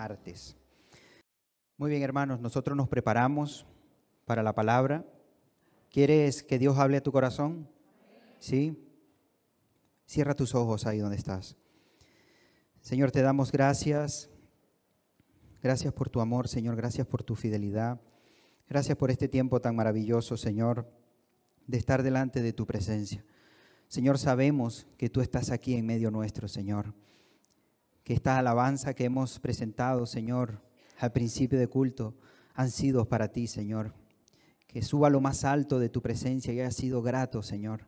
martes. Muy bien, hermanos, nosotros nos preparamos para la palabra. ¿Quieres que Dios hable a tu corazón? Sí. Cierra tus ojos ahí donde estás. Señor, te damos gracias. Gracias por tu amor, Señor. Gracias por tu fidelidad. Gracias por este tiempo tan maravilloso, Señor, de estar delante de tu presencia. Señor, sabemos que tú estás aquí en medio nuestro, Señor. Que esta alabanza que hemos presentado, Señor, al principio de culto, han sido para ti, Señor. Que suba lo más alto de tu presencia y haya sido grato, Señor.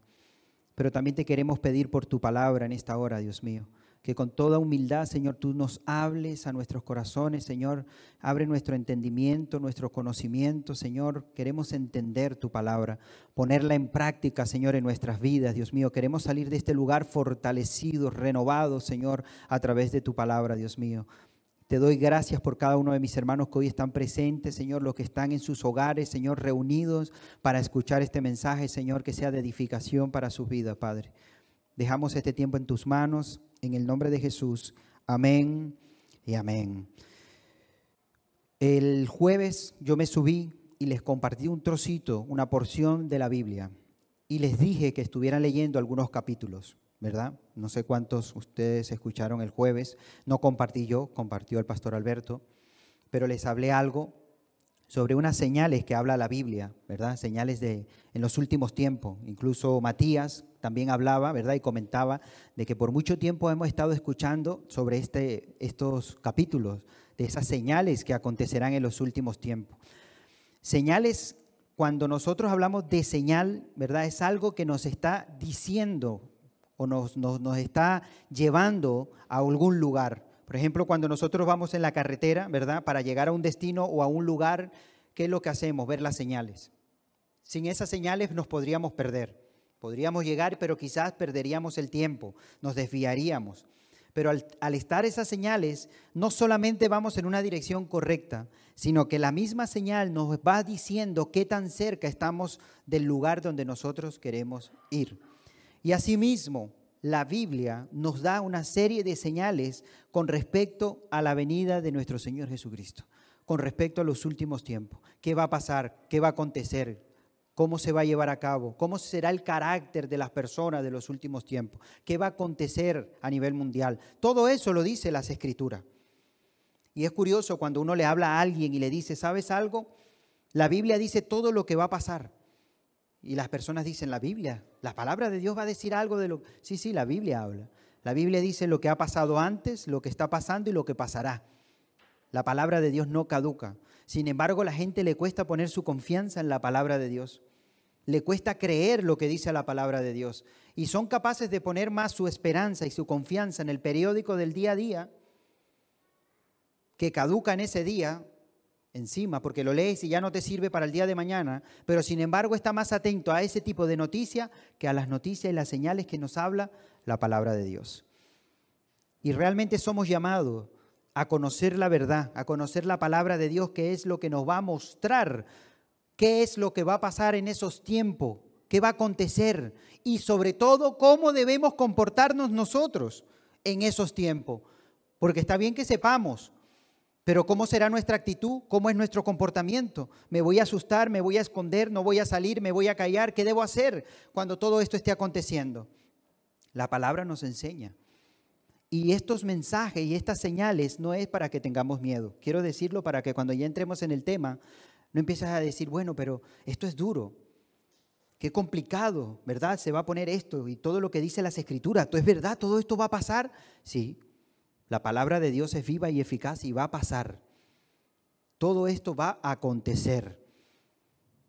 Pero también te queremos pedir por tu palabra en esta hora, Dios mío que con toda humildad, Señor, tú nos hables a nuestros corazones, Señor. Abre nuestro entendimiento, nuestro conocimiento, Señor. Queremos entender tu palabra, ponerla en práctica, Señor, en nuestras vidas, Dios mío. Queremos salir de este lugar fortalecidos, renovados, Señor, a través de tu palabra, Dios mío. Te doy gracias por cada uno de mis hermanos que hoy están presentes, Señor, los que están en sus hogares, Señor, reunidos para escuchar este mensaje, Señor, que sea de edificación para sus vidas, Padre. Dejamos este tiempo en tus manos en el nombre de Jesús. Amén y amén. El jueves yo me subí y les compartí un trocito, una porción de la Biblia, y les dije que estuvieran leyendo algunos capítulos, ¿verdad? No sé cuántos ustedes escucharon el jueves, no compartí yo, compartió el pastor Alberto, pero les hablé algo sobre unas señales que habla la Biblia, ¿verdad? Señales de en los últimos tiempos. Incluso Matías también hablaba, ¿verdad? Y comentaba de que por mucho tiempo hemos estado escuchando sobre este, estos capítulos, de esas señales que acontecerán en los últimos tiempos. Señales, cuando nosotros hablamos de señal, ¿verdad? Es algo que nos está diciendo o nos, nos, nos está llevando a algún lugar. Por ejemplo, cuando nosotros vamos en la carretera, ¿verdad? Para llegar a un destino o a un lugar, ¿qué es lo que hacemos? Ver las señales. Sin esas señales nos podríamos perder. Podríamos llegar, pero quizás perderíamos el tiempo, nos desviaríamos. Pero al, al, estar esas señales, no solamente vamos en una dirección correcta, sino que la misma señal nos va diciendo qué tan cerca estamos del lugar donde nosotros queremos ir. Y asimismo, la Biblia nos da una serie de señales con respecto a la venida de nuestro Señor Jesucristo, con respecto a los últimos tiempos. ¿Qué va a pasar? ¿Qué va a acontecer? ¿Cómo se va a llevar a cabo? ¿Cómo será el carácter de las personas de los últimos tiempos? ¿Qué va a acontecer a nivel mundial? Todo eso lo dice las escrituras. Y es curioso cuando uno le habla a alguien y le dice, ¿sabes algo? La Biblia dice todo lo que va a pasar. Y las personas dicen, la Biblia, la palabra de Dios va a decir algo de lo... Sí, sí, la Biblia habla. La Biblia dice lo que ha pasado antes, lo que está pasando y lo que pasará. La palabra de Dios no caduca. Sin embargo, la gente le cuesta poner su confianza en la palabra de Dios. Le cuesta creer lo que dice la palabra de Dios. Y son capaces de poner más su esperanza y su confianza en el periódico del día a día, que caduca en ese día, encima, porque lo lees y ya no te sirve para el día de mañana, pero sin embargo está más atento a ese tipo de noticia que a las noticias y las señales que nos habla la palabra de Dios. Y realmente somos llamados a conocer la verdad, a conocer la palabra de Dios, que es lo que nos va a mostrar qué es lo que va a pasar en esos tiempos, qué va a acontecer y sobre todo cómo debemos comportarnos nosotros en esos tiempos. Porque está bien que sepamos, pero ¿cómo será nuestra actitud? ¿Cómo es nuestro comportamiento? ¿Me voy a asustar? ¿Me voy a esconder? ¿No voy a salir? ¿Me voy a callar? ¿Qué debo hacer cuando todo esto esté aconteciendo? La palabra nos enseña. Y estos mensajes y estas señales no es para que tengamos miedo. Quiero decirlo para que cuando ya entremos en el tema, no empieces a decir, bueno, pero esto es duro. Qué complicado, ¿verdad? Se va a poner esto y todo lo que dice las escrituras. ¿Esto es verdad? ¿Todo esto va a pasar? Sí, la palabra de Dios es viva y eficaz y va a pasar. Todo esto va a acontecer.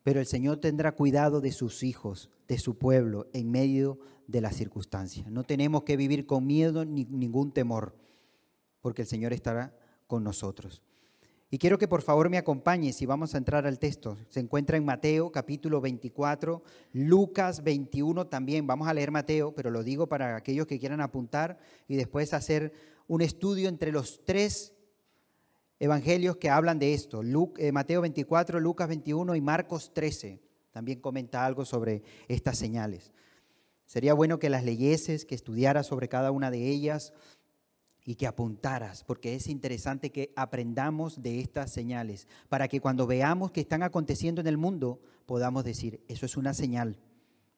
Pero el Señor tendrá cuidado de sus hijos, de su pueblo, en medio de las circunstancias. No tenemos que vivir con miedo ni ningún temor, porque el Señor estará con nosotros. Y quiero que por favor me acompañes y vamos a entrar al texto. Se encuentra en Mateo capítulo 24, Lucas 21 también. Vamos a leer Mateo, pero lo digo para aquellos que quieran apuntar y después hacer un estudio entre los tres evangelios que hablan de esto, eh, Mateo 24, Lucas 21 y Marcos 13. También comenta algo sobre estas señales. Sería bueno que las leyeses, que estudiaras sobre cada una de ellas. y que apuntaras, porque es interesante que aprendamos de estas señales, para que cuando veamos que están aconteciendo en el mundo, podamos decir, eso es una señal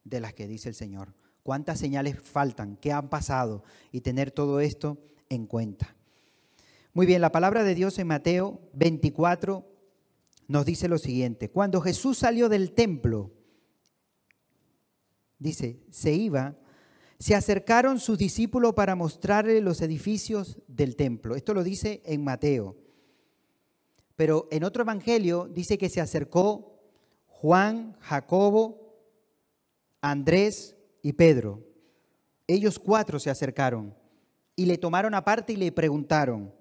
de las que dice el Señor. ¿Cuántas señales faltan? ¿Qué han pasado? Y tener todo esto en cuenta. Muy bien, la palabra de Dios en Mateo 24 nos dice lo siguiente. Cuando Jesús salió del templo, dice, se iba, se acercaron sus discípulos para mostrarle los edificios del templo. Esto lo dice en Mateo. Pero en otro evangelio dice que se acercó Juan, Jacobo, Andrés y Pedro. Ellos cuatro se acercaron y le tomaron aparte y le preguntaron,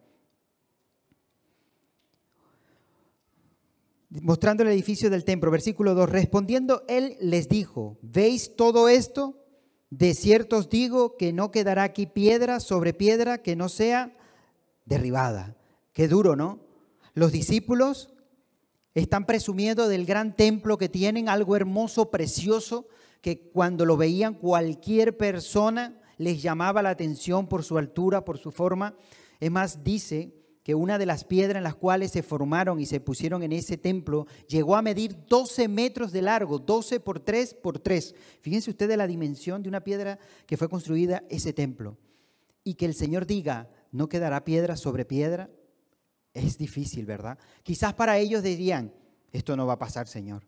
mostrando el edificio del templo, versículo 2, respondiendo él les dijo, ¿veis todo esto? De cierto os digo que no quedará aquí piedra sobre piedra que no sea derribada. Qué duro, ¿no? Los discípulos están presumiendo del gran templo que tienen, algo hermoso, precioso, que cuando lo veían cualquier persona les llamaba la atención por su altura, por su forma. Es más, dice que una de las piedras en las cuales se formaron y se pusieron en ese templo llegó a medir 12 metros de largo, 12 por 3 por 3. Fíjense ustedes la dimensión de una piedra que fue construida ese templo. Y que el Señor diga, no quedará piedra sobre piedra, es difícil, ¿verdad? Quizás para ellos dirían, esto no va a pasar, Señor.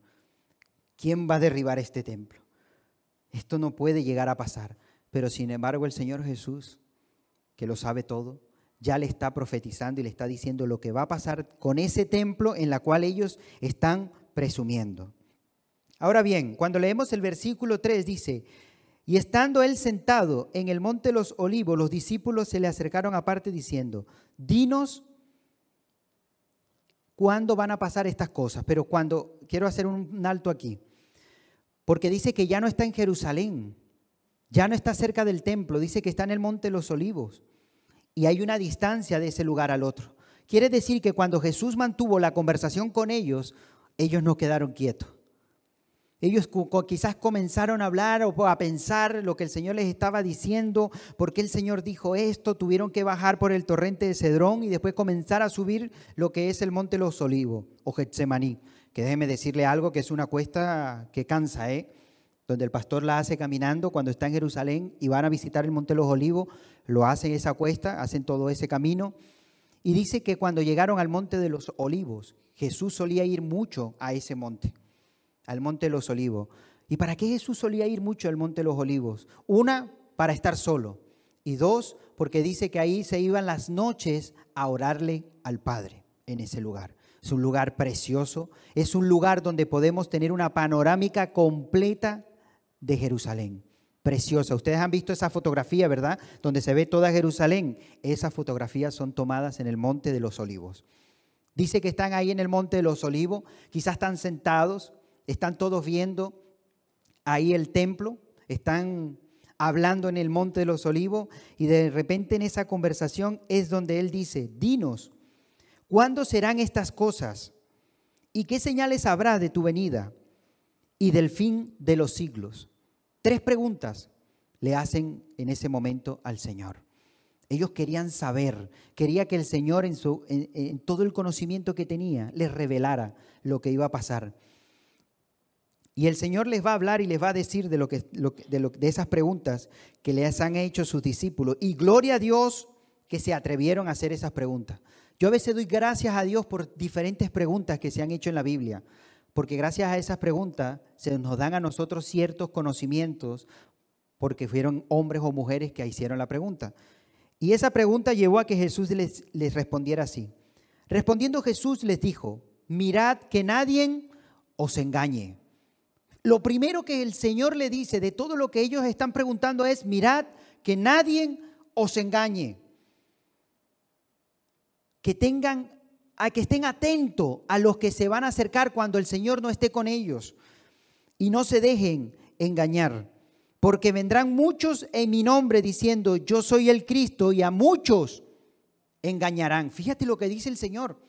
¿Quién va a derribar este templo? Esto no puede llegar a pasar. Pero sin embargo el Señor Jesús, que lo sabe todo, ya le está profetizando y le está diciendo lo que va a pasar con ese templo en la cual ellos están presumiendo. Ahora bien, cuando leemos el versículo 3 dice, y estando él sentado en el monte de los olivos, los discípulos se le acercaron aparte diciendo, dinos cuándo van a pasar estas cosas. Pero cuando, quiero hacer un alto aquí, porque dice que ya no está en Jerusalén, ya no está cerca del templo, dice que está en el monte de los olivos y hay una distancia de ese lugar al otro. Quiere decir que cuando Jesús mantuvo la conversación con ellos, ellos no quedaron quietos. Ellos quizás comenzaron a hablar o a pensar lo que el Señor les estaba diciendo, porque el Señor dijo esto, tuvieron que bajar por el torrente de Cedrón y después comenzar a subir lo que es el monte Los Olivos o Getsemaní, que déjeme decirle algo que es una cuesta que cansa, ¿eh? Donde el pastor la hace caminando cuando está en Jerusalén y van a visitar el Monte de los Olivos, lo hacen esa cuesta, hacen todo ese camino. Y dice que cuando llegaron al Monte de los Olivos, Jesús solía ir mucho a ese monte, al Monte de los Olivos. ¿Y para qué Jesús solía ir mucho al Monte de los Olivos? Una, para estar solo. Y dos, porque dice que ahí se iban las noches a orarle al Padre en ese lugar. Es un lugar precioso, es un lugar donde podemos tener una panorámica completa de Jerusalén. Preciosa. Ustedes han visto esa fotografía, ¿verdad? Donde se ve toda Jerusalén. Esas fotografías son tomadas en el Monte de los Olivos. Dice que están ahí en el Monte de los Olivos, quizás están sentados, están todos viendo ahí el templo, están hablando en el Monte de los Olivos y de repente en esa conversación es donde él dice, dinos, ¿cuándo serán estas cosas? ¿Y qué señales habrá de tu venida y del fin de los siglos? Tres preguntas le hacen en ese momento al Señor. Ellos querían saber, quería que el Señor en, todo el conocimiento que tenía les revelara lo que iba a pasar. Y el Señor les va a hablar y les va a decir de, lo que, de, de esas preguntas que les han hecho sus discípulos. Y gloria a Dios que se atrevieron a hacer esas preguntas. Yo a veces doy gracias a Dios por diferentes preguntas que se han hecho en la Biblia porque gracias a esas preguntas se nos dan a nosotros ciertos conocimientos, porque fueron hombres o mujeres que hicieron la pregunta. Y esa pregunta llevó a que Jesús les, les respondiera así. Respondiendo Jesús les dijo, mirad que nadie os engañe. Lo primero que el Señor le dice de todo lo que ellos están preguntando es, mirad que nadie os engañe. Que tengan a que estén atentos a los que se van a acercar cuando el Señor no esté con ellos y no se dejen engañar, porque vendrán muchos en mi nombre diciendo, yo soy el Cristo y a muchos engañarán. Fíjate lo que dice el Señor.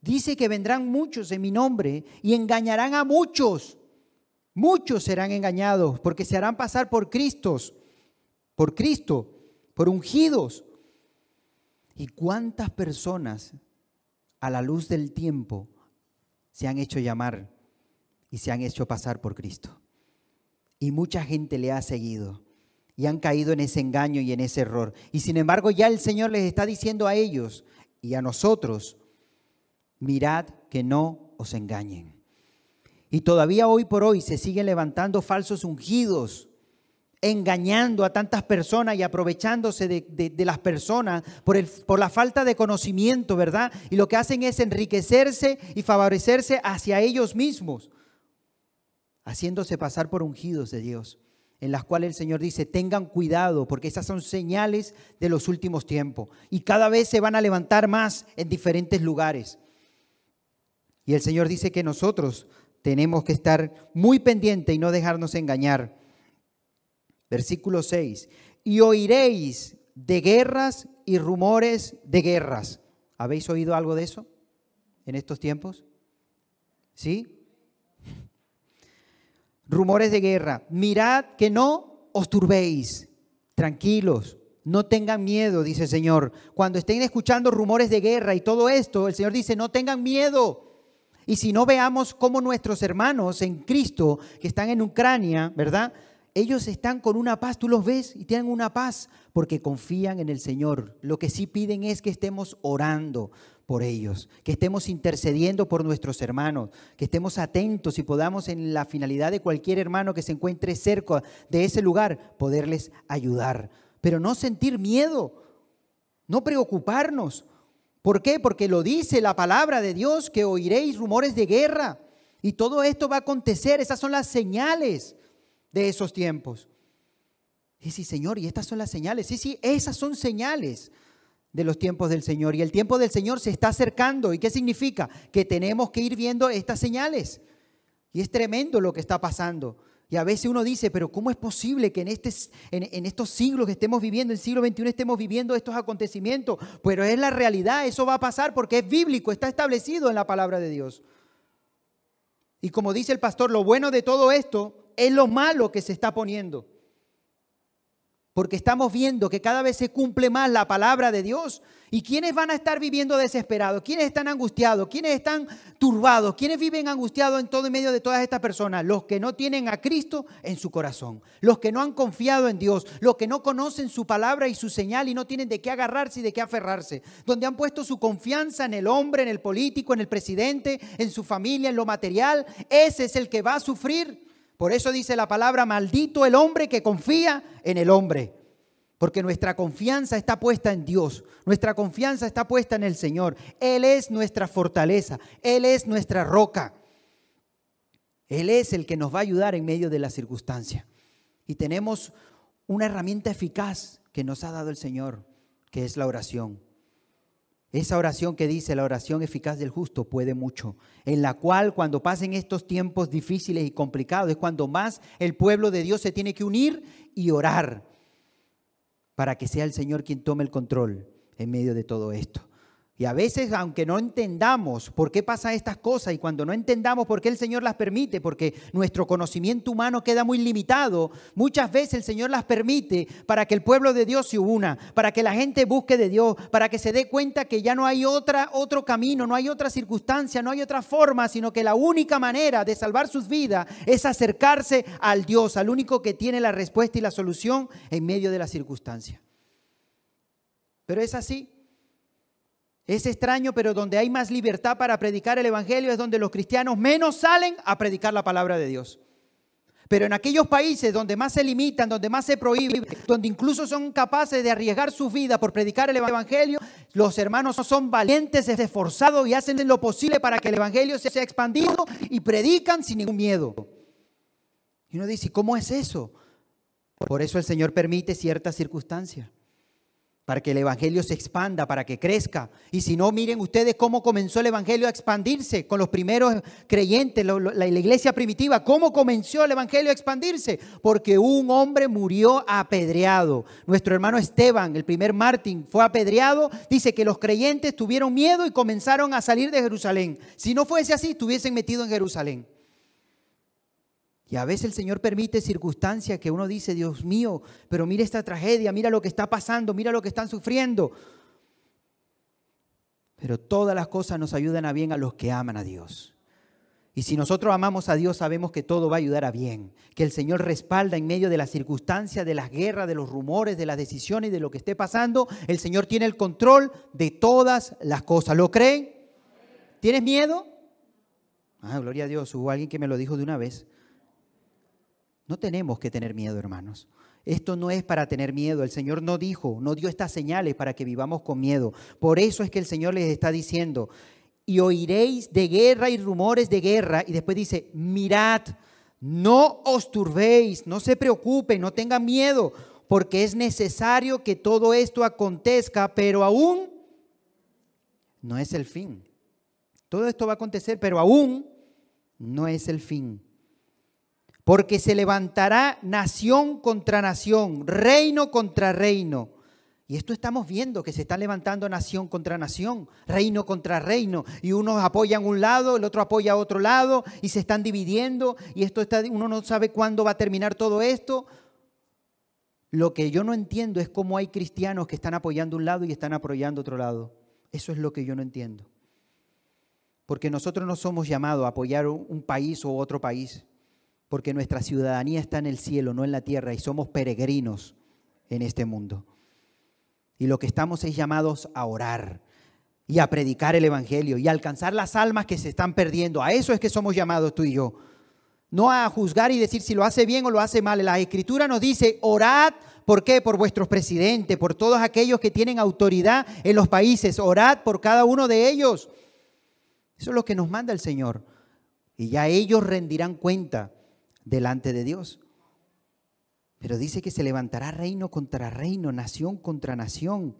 Dice que vendrán muchos en mi nombre y engañarán a muchos. Muchos serán engañados porque se harán pasar por Cristos, por Cristo, por ungidos, ¿Y cuántas personas a la luz del tiempo se han hecho llamar y se han hecho pasar por Cristo? Y mucha gente le ha seguido y han caído en ese engaño y en ese error. Y sin embargo ya el Señor les está diciendo a ellos y a nosotros, mirad que no os engañen. Y todavía hoy por hoy se siguen levantando falsos ungidos, engañando a tantas personas y aprovechándose de, las personas por, el, por la falta de conocimiento, ¿verdad? Y lo que hacen es enriquecerse y favorecerse hacia ellos mismos, haciéndose pasar por ungidos de Dios en las cuales el Señor dice, tengan cuidado, porque esas son señales de los últimos tiempos. Y cada vez se van a levantar más en diferentes lugares. Y el Señor dice que nosotros tenemos que estar muy pendientes y no dejarnos engañar. Versículo 6. Y oiréis de guerras y rumores de guerras. ¿Habéis oído algo de eso en estos tiempos? ¿Sí? rumores de guerra. Mirad que no os turbéis. Tranquilos, no tengan miedo, dice el Señor. Cuando estén escuchando rumores de guerra y todo esto, el Señor dice, no tengan miedo. Y si no veamos cómo nuestros hermanos en Cristo que están en Ucrania, ¿verdad? Ellos están con una paz, tú los ves y tienen una paz porque confían en el Señor. Lo que sí piden es que estemos orando, por ellos, que estemos intercediendo por nuestros hermanos, que estemos atentos y podamos en la finalidad de cualquier hermano que se encuentre cerca de ese lugar, poderles ayudar. Pero no sentir miedo, no preocuparnos. ¿Por qué? Porque lo dice la palabra de Dios, que oiréis rumores de guerra. Y todo esto va a acontecer, esas son las señales de esos tiempos. Y sí, Señor, y estas son las señales. Sí, sí, esas son señales de los tiempos del Señor. Y el tiempo del Señor se está acercando. ¿Y qué significa? Que tenemos que ir viendo estas señales. Y es tremendo lo que está pasando. Y a veces uno dice, pero ¿cómo es posible que en, este, en, estos siglos que estemos viviendo, en el siglo XXI estemos viviendo estos acontecimientos? Pero es la realidad, eso va a pasar porque es bíblico, está establecido en la palabra de Dios. Y como dice el pastor, lo bueno de todo esto es lo malo que se está poniendo porque estamos viendo que cada vez se cumple más la palabra de Dios. ¿Y quiénes van a estar viviendo desesperados? ¿Quiénes están angustiados? ¿Quiénes están turbados? ¿Quiénes viven angustiados en todo y medio de todas estas personas? Los que no tienen a Cristo en su corazón, los que no han confiado en Dios, los que no conocen su palabra y su señal y no tienen de qué agarrarse y de qué aferrarse, donde han puesto su confianza en el hombre, en el político, en el presidente, en su familia, en lo material. Ese es el que va a sufrir por eso dice la palabra, maldito el hombre que confía en el hombre. Porque nuestra confianza está puesta en Dios, nuestra confianza está puesta en el Señor. Él es nuestra fortaleza, Él es nuestra roca. Él es el que nos va a ayudar en medio de la circunstancia. Y tenemos una herramienta eficaz que nos ha dado el Señor, que es la oración. Esa oración que dice, la oración eficaz del justo puede mucho, en la cual cuando pasen estos tiempos difíciles y complicados es cuando más el pueblo de Dios se tiene que unir y orar para que sea el Señor quien tome el control en medio de todo esto. Y a veces, aunque no entendamos por qué pasan estas cosas y cuando no entendamos por qué el Señor las permite, porque nuestro conocimiento humano queda muy limitado, muchas veces el Señor las permite para que el pueblo de Dios se una, para que la gente busque de Dios, para que se dé cuenta que ya no hay otra, otro camino, no hay otra circunstancia, no hay otra forma, sino que la única manera de salvar sus vidas es acercarse al Dios, al único que tiene la respuesta y la solución en medio de la circunstancia. Pero es así. Es extraño, pero donde hay más libertad para predicar el Evangelio es donde los cristianos menos salen a predicar la palabra de Dios. Pero en aquellos países donde más se limitan, donde más se prohíbe, donde incluso son capaces de arriesgar su vida por predicar el Evangelio, los hermanos son valientes, esforzados y hacen lo posible para que el Evangelio sea expandido y predican sin ningún miedo. Y uno dice, ¿cómo es eso? Por eso el Señor permite ciertas circunstancias para que el Evangelio se expanda, para que crezca. Y si no, miren ustedes cómo comenzó el Evangelio a expandirse con los primeros creyentes, la, iglesia primitiva, cómo comenzó el Evangelio a expandirse, porque un hombre murió apedreado. Nuestro hermano Esteban, el primer Martín, fue apedreado. Dice que los creyentes tuvieron miedo y comenzaron a salir de Jerusalén. Si no fuese así, estuviesen metido en Jerusalén. Y a veces el Señor permite circunstancias que uno dice, Dios mío, pero mira esta tragedia, mira lo que está pasando, mira lo que están sufriendo. Pero todas las cosas nos ayudan a bien a los que aman a Dios. Y si nosotros amamos a Dios, sabemos que todo va a ayudar a bien, que el Señor respalda en medio de las circunstancias, de las guerras, de los rumores, de las decisiones, de lo que esté pasando. El Señor tiene el control de todas las cosas. ¿Lo creen? ¿Tienes miedo? Ah, gloria a Dios, hubo alguien que me lo dijo de una vez. No tenemos que tener miedo, hermanos. Esto no es para tener miedo. El Señor no dijo, no dio estas señales para que vivamos con miedo. Por eso es que el Señor les está diciendo, y oiréis de guerra y rumores de guerra. Y después dice, mirad, no os turbéis, no se preocupen, no tengan miedo, porque es necesario que todo esto acontezca, pero aún no es el fin. Todo esto va a acontecer, pero aún no es el fin. Porque se levantará nación contra nación, reino contra reino y esto estamos viendo, que se está levantando nación contra nación, reino contra reino, y unos apoyan un lado, el otro apoya otro lado, y se están dividiendo, y esto está, uno no sabe cuándo va a terminar todo esto. Lo que yo no entiendo es cómo hay cristianos que están apoyando un lado y están apoyando otro lado. Eso es lo que yo no entiendo. Porque nosotros no somos llamados a apoyar un país u otro país, porque nuestra ciudadanía está en el cielo, no en la tierra, y somos peregrinos en este mundo. Y lo que estamos es llamados a orar y a predicar el Evangelio y a alcanzar las almas que se están perdiendo. A eso es que somos llamados tú y yo. No a juzgar y decir si lo hace bien o lo hace mal. La Escritura nos dice, orad, ¿por qué? Por vuestros presidentes, por todos aquellos que tienen autoridad en los países. Orad por cada uno de ellos. Eso es lo que nos manda el Señor. Y ya ellos rendirán cuenta delante de Dios. Pero dice que se levantará reino contra reino, nación contra nación.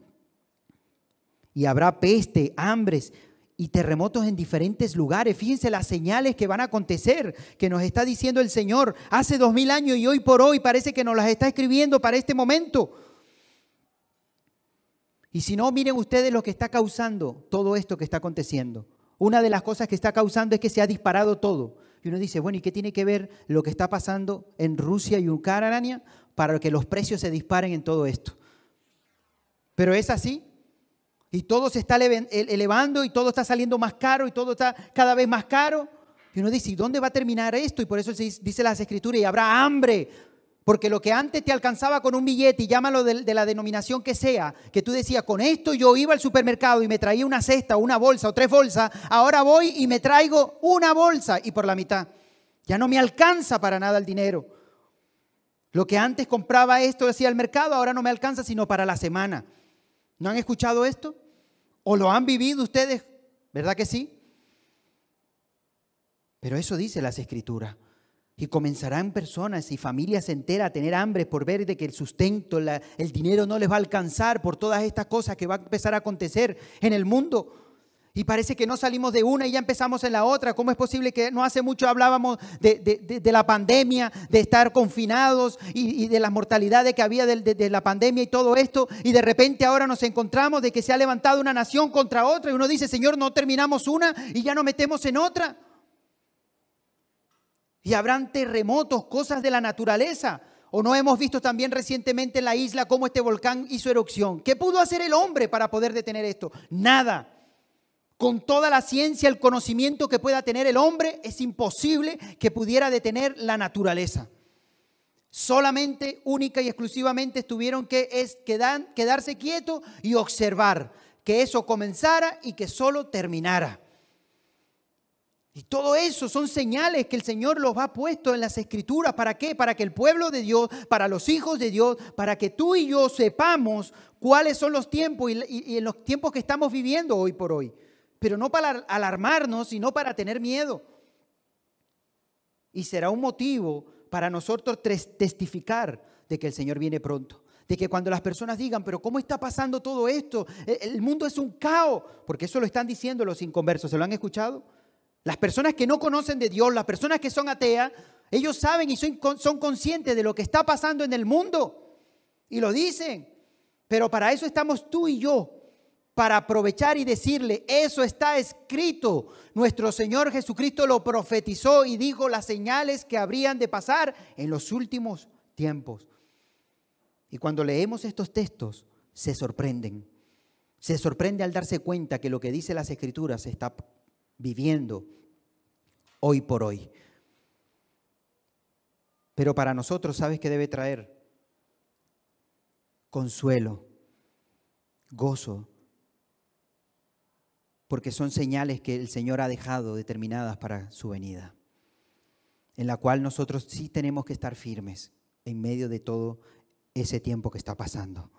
Y habrá peste, hambres y terremotos en diferentes lugares. Fíjense las señales que van a acontecer, que nos está diciendo el Señor hace dos mil años y hoy por hoy parece que nos las está escribiendo para este momento. Y si no, miren ustedes lo que está causando todo esto que está aconteciendo. Una de las cosas que está causando es que se ha disparado todo. Y uno dice, bueno, ¿y qué tiene que ver lo que está pasando en Rusia y Ucrania para que los precios se disparen en todo esto? Pero es así. Y todo se está elevando y todo está saliendo más caro y todo está cada vez más caro. Y uno dice, ¿y dónde va a terminar esto? Y por eso dice las escrituras, y habrá hambre, porque lo que antes te alcanzaba con un billete, y llámalo de, la denominación que sea, que tú decías, con esto yo iba al supermercado y me traía una cesta, una bolsa o tres bolsas, ahora voy y me traigo una bolsa y por la mitad. Ya no me alcanza para nada el dinero. Lo que antes compraba esto decía el mercado, ahora no me alcanza sino para la semana. ¿No han escuchado esto? ¿O lo han vivido ustedes? ¿Verdad que sí? Pero eso dice las escrituras. Y comenzarán personas y familias enteras a tener hambre por ver de que el sustento, el dinero no les va a alcanzar por todas estas cosas que va a empezar a acontecer en el mundo. Y parece que no salimos de una y ya empezamos en la otra. ¿Cómo es posible que no hace mucho hablábamos de, la pandemia, de estar confinados y, de las mortalidades que había de, la pandemia y todo esto? Y de repente ahora nos encontramos de que se ha levantado una nación contra otra y uno dice, Señor, no terminamos una y ya nos metemos en otra y habrán terremotos, cosas de la naturaleza. ¿O no hemos visto también recientemente en la isla cómo este volcán hizo erupción? ¿Qué pudo hacer el hombre para poder detener esto? Nada. Con toda la ciencia, el conocimiento que pueda tener el hombre, es imposible que pudiera detener la naturaleza. Solamente, única y exclusivamente tuvieron que es quedarse quietos y observar que eso comenzara y que solo terminara. Y todo eso son señales que el Señor los ha puesto en las escrituras. ¿Para qué? Para que el pueblo de Dios, para los hijos de Dios, para que tú y yo sepamos cuáles son los tiempos y, en los tiempos que estamos viviendo hoy por hoy. Pero no para alarmarnos, sino para tener miedo. Y será un motivo para nosotros testificar de que el Señor viene pronto. De que cuando las personas digan, pero ¿cómo está pasando todo esto? E, el mundo es un caos. Porque eso lo están diciendo los inconversos. ¿Se lo han escuchado? Las personas que no conocen de Dios, las personas que son ateas, ellos saben y son, son conscientes de lo que está pasando en el mundo. Y lo dicen. Pero para eso estamos tú y yo, para aprovechar y decirle, eso está escrito. Nuestro Señor Jesucristo lo profetizó y dijo las señales que habrían de pasar en los últimos tiempos. Y cuando leemos estos textos, se sorprenden. Se sorprende al darse cuenta que lo que dice las escrituras está viviendo hoy por hoy. Pero para nosotros, ¿sabes qué debe traer? Consuelo, gozo, porque son señales que el Señor ha dejado determinadas para su venida, en la cual nosotros sí tenemos que estar firmes en medio de todo ese tiempo que está pasando.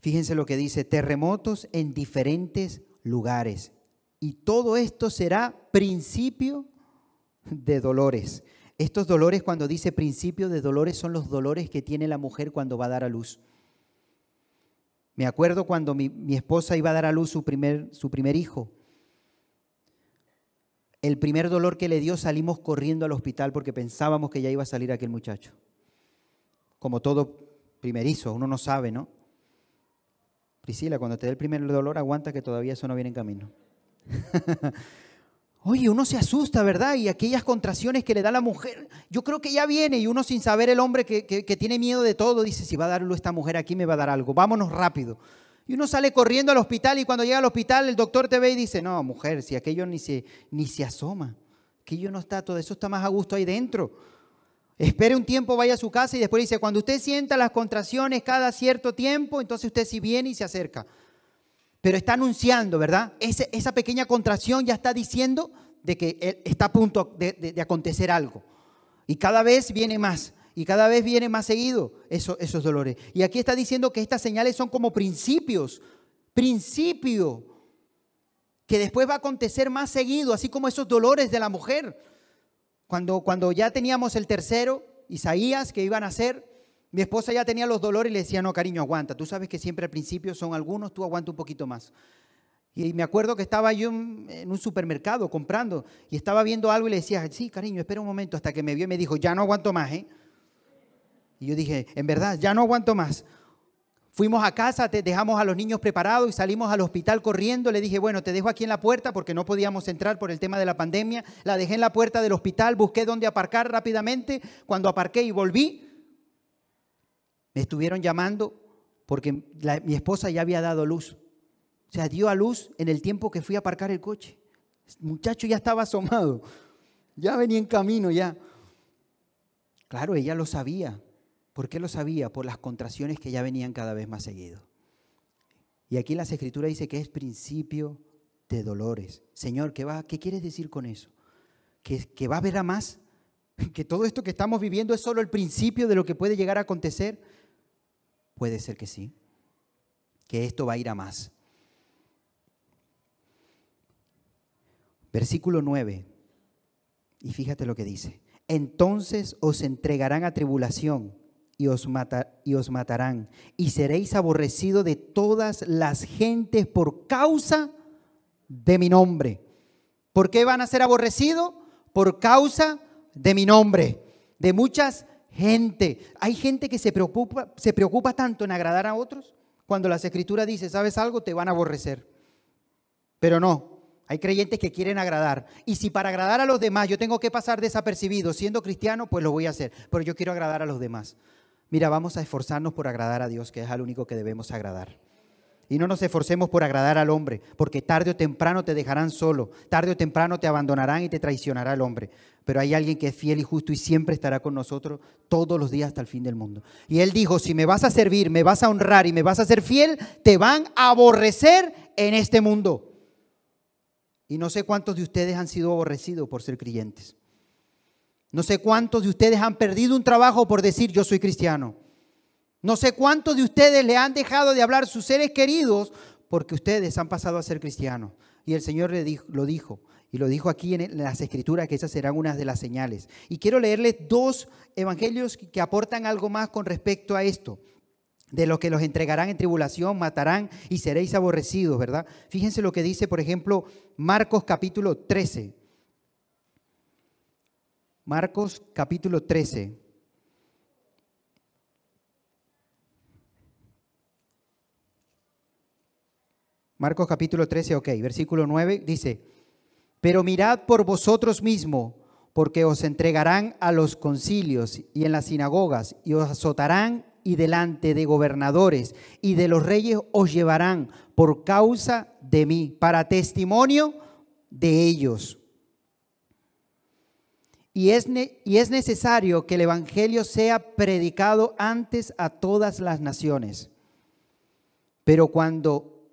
Fíjense lo que dice, terremotos en diferentes lugares. Y todo esto será principio de dolores. Estos dolores, cuando dice principio de dolores, son los dolores que tiene la mujer cuando va a dar a luz. Me acuerdo cuando mi, esposa iba a dar a luz su primer, su primer hijo. El primer dolor que le dio salimos corriendo al hospital porque pensábamos que ya iba a salir aquel muchacho. Como todo primerizo, uno no sabe, ¿no? Priscila, cuando te dé el primer dolor, aguanta que todavía eso no viene en camino. Oye, uno se asusta, ¿verdad? Y aquellas contracciones que le da la mujer, yo creo que ya viene y uno sin saber el hombre que, tiene miedo de todo, dice, si va a darlo esta mujer aquí me va a dar algo, vámonos rápido. Y uno sale corriendo al hospital y cuando llega al hospital el doctor te ve y dice, no, mujer, si aquello ni se, ni se asoma, aquello no está, todo eso está más a gusto ahí dentro. Espere un tiempo, vaya a su casa y después dice, cuando usted sienta las contracciones cada cierto tiempo, entonces usted sí viene y se acerca pero está anunciando, ¿verdad? esa pequeña contracción ya está diciendo de que está a punto de, acontecer algo. Y cada vez viene más, y cada vez viene más seguido esos dolores. Y aquí está diciendo que estas señales son como principios, principio, que después va a acontecer más seguido, así como esos dolores de la mujer. Cuando, cuando ya teníamos el tercero, Isaías, que iban a ser, mi esposa ya tenía los dolores y le decía, no, cariño, aguanta. Tú sabes que siempre al principio son algunos, tú aguanta un poquito más. Y me acuerdo que estaba yo en un supermercado comprando y estaba viendo algo y le decía, sí, cariño, espera un momento, hasta que me vio y me dijo, ya no aguanto más, ¿eh? Y yo dije, en verdad, ya no aguanto más. Fuimos a casa, dejamos a los niños preparados y salimos al hospital corriendo. Le dije, bueno, te dejo aquí en la puerta porque no podíamos entrar por el tema de la pandemia. La dejé en la puerta del hospital, busqué dónde aparcar rápidamente. Cuando aparqué y volví, me estuvieron llamando porque mi esposa ya había dado luz. O sea, dio a luz en el tiempo que fui a aparcar el coche. El muchacho ya estaba asomado. Ya venía en camino ya. Claro, ella lo sabía. ¿Por qué lo sabía? Por las contracciones que ya venían cada vez más seguido. Y aquí las escrituras dice que es principio de dolores. Señor, ¿qué, va, qué quieres decir con eso? ¿Que, ¿Que va a haber a más? ¿Que todo esto que estamos viviendo es solo el principio de lo que puede llegar a acontecer? Puede ser que sí, que esto va a ir a más. Versículo 9. Y fíjate lo que dice. Entonces os entregarán a tribulación y os, matarán, y seréis aborrecidos de todas las gentes por causa de mi nombre. ¿Por qué van a ser aborrecidos? Por causa de mi nombre. De muchas gente. Hay gente que se preocupa, se preocupa tanto en agradar a otros cuando las escrituras dice, ¿sabes algo? Te van a aborrecer. Pero no, hay creyentes que quieren agradar. Y si para agradar a los demás yo tengo que pasar desapercibido siendo cristiano, pues lo voy a hacer. Pero yo quiero agradar a los demás. Mira, vamos a esforzarnos por agradar a Dios, que es al único que debemos agradar. Y no nos esforcemos por agradar al hombre, porque tarde o temprano te dejarán solo, tarde o temprano te abandonarán y te traicionará el hombre. Pero hay alguien que es fiel y justo y siempre estará con nosotros todos los días hasta el fin del mundo. Y él dijo, si me vas a servir, me vas a honrar y me vas a ser fiel, te van a aborrecer en este mundo. Y no sé cuántos de ustedes han sido aborrecidos por ser creyentes. No sé cuántos de ustedes han perdido un trabajo por decir yo soy cristiano. No sé cuántos de ustedes le han dejado de hablar sus seres queridos porque ustedes han pasado a ser cristianos. Y el Señor le dijo, lo dijo, y lo dijo aquí en las escrituras, que esas serán unas de las señales. Y quiero leerles dos evangelios que aportan algo más con respecto a esto, de lo que los entregarán en tribulación, matarán y seréis aborrecidos, ¿verdad? Fíjense lo que dice, por ejemplo, Marcos capítulo 13. Marcos capítulo 13. Marcos capítulo 13, ok, versículo 9 dice, pero mirad por vosotros mismos, porque os entregarán a los concilios y en las sinagogas y os azotarán y delante de gobernadores y de los reyes os llevarán por causa de mí, para testimonio de ellos. Y es, y es necesario que el Evangelio sea predicado antes a todas las naciones. Pero cuando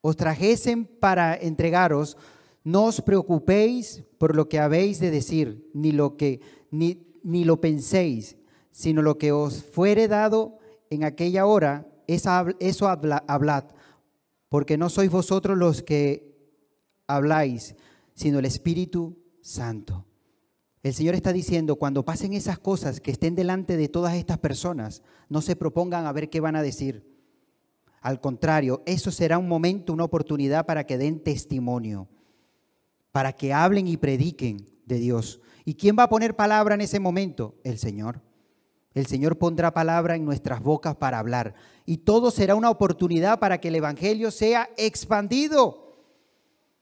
os trajesen para entregaros, no os preocupéis por lo que habéis de decir, ni lo que ni, ni lo penséis, sino lo que os fuere dado en aquella hora, eso hablad, porque no sois vosotros los que habláis, sino el Espíritu Santo. El Señor está diciendo, cuando pasen esas cosas que estén delante de todas estas personas, no se propongan a ver qué van a decir. Al contrario, eso será un momento, una oportunidad para que den testimonio, para que hablen y prediquen de Dios. ¿Y quién va a poner palabra en ese momento? El Señor. El Señor pondrá palabra en nuestras bocas para hablar. Y todo será una oportunidad para que el Evangelio sea expandido.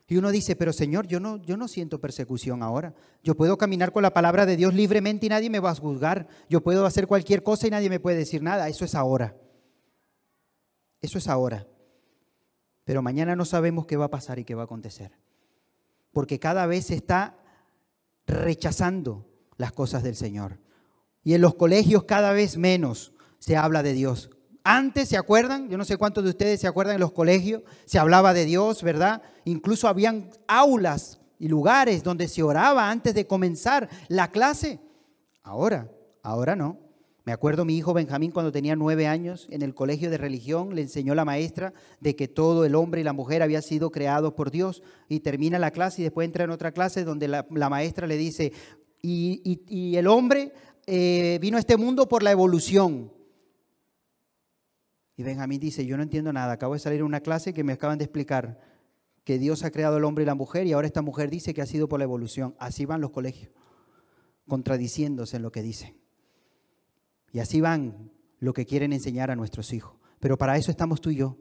Y uno dice, pero Señor, yo no, yo no siento persecución ahora. Yo puedo caminar con la palabra de Dios libremente y nadie me va a juzgar. Yo puedo hacer cualquier cosa y nadie me puede decir nada. Eso es ahora. Eso es ahora. Pero mañana no sabemos qué va a pasar y qué va a acontecer. Porque cada vez se está rechazando las cosas del Señor. Y en los colegios cada vez menos se habla de Dios. Antes, ¿se acuerdan? Yo no sé cuántos de ustedes se acuerdan en los colegios, se hablaba de Dios, ¿verdad? Incluso habían aulas y lugares donde se oraba antes de comenzar la clase. Ahora, ahora no. Me acuerdo mi hijo Benjamín cuando tenía nueve años en el colegio de religión, le enseñó la maestra de que todo el hombre y la mujer había sido creado por Dios y termina la clase y después entra en otra clase donde la, maestra le dice, y el hombre eh, vino a este mundo por la evolución. Y Benjamín dice, yo no entiendo nada, acabo de salir de una clase que me acaban de explicar que Dios ha creado el hombre y la mujer y ahora esta mujer dice que ha sido por la evolución. Así van los colegios, contradiciéndose en lo que dicen. Y así van lo que quieren enseñar a nuestros hijos. Pero para eso estamos tú y yo,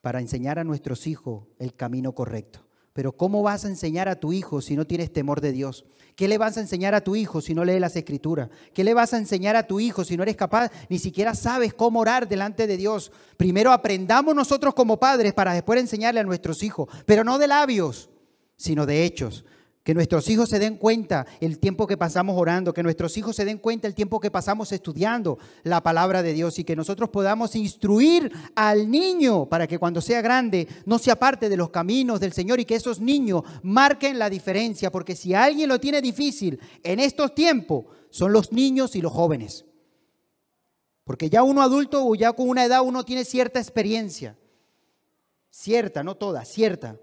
para enseñar a nuestros hijos el camino correcto. Pero ¿cómo vas a enseñar a tu hijo si no tienes temor de Dios? ¿Qué le vas a enseñar a tu hijo si no lee las escrituras? ¿Qué le vas a enseñar a tu hijo si no eres capaz, ni siquiera sabes cómo orar delante de Dios? Primero aprendamos nosotros como padres para después enseñarle a nuestros hijos, pero no de labios, sino de hechos. Que nuestros hijos se den cuenta el tiempo que pasamos orando, que nuestros hijos se den cuenta el tiempo que pasamos estudiando la palabra de Dios y que nosotros podamos instruir al niño para que cuando sea grande no se aparte de los caminos del Señor y que esos niños marquen la diferencia, porque si alguien lo tiene difícil en estos tiempos, son los niños y los jóvenes. Porque ya uno adulto o ya con una edad uno tiene cierta experiencia, cierta, no toda, cierta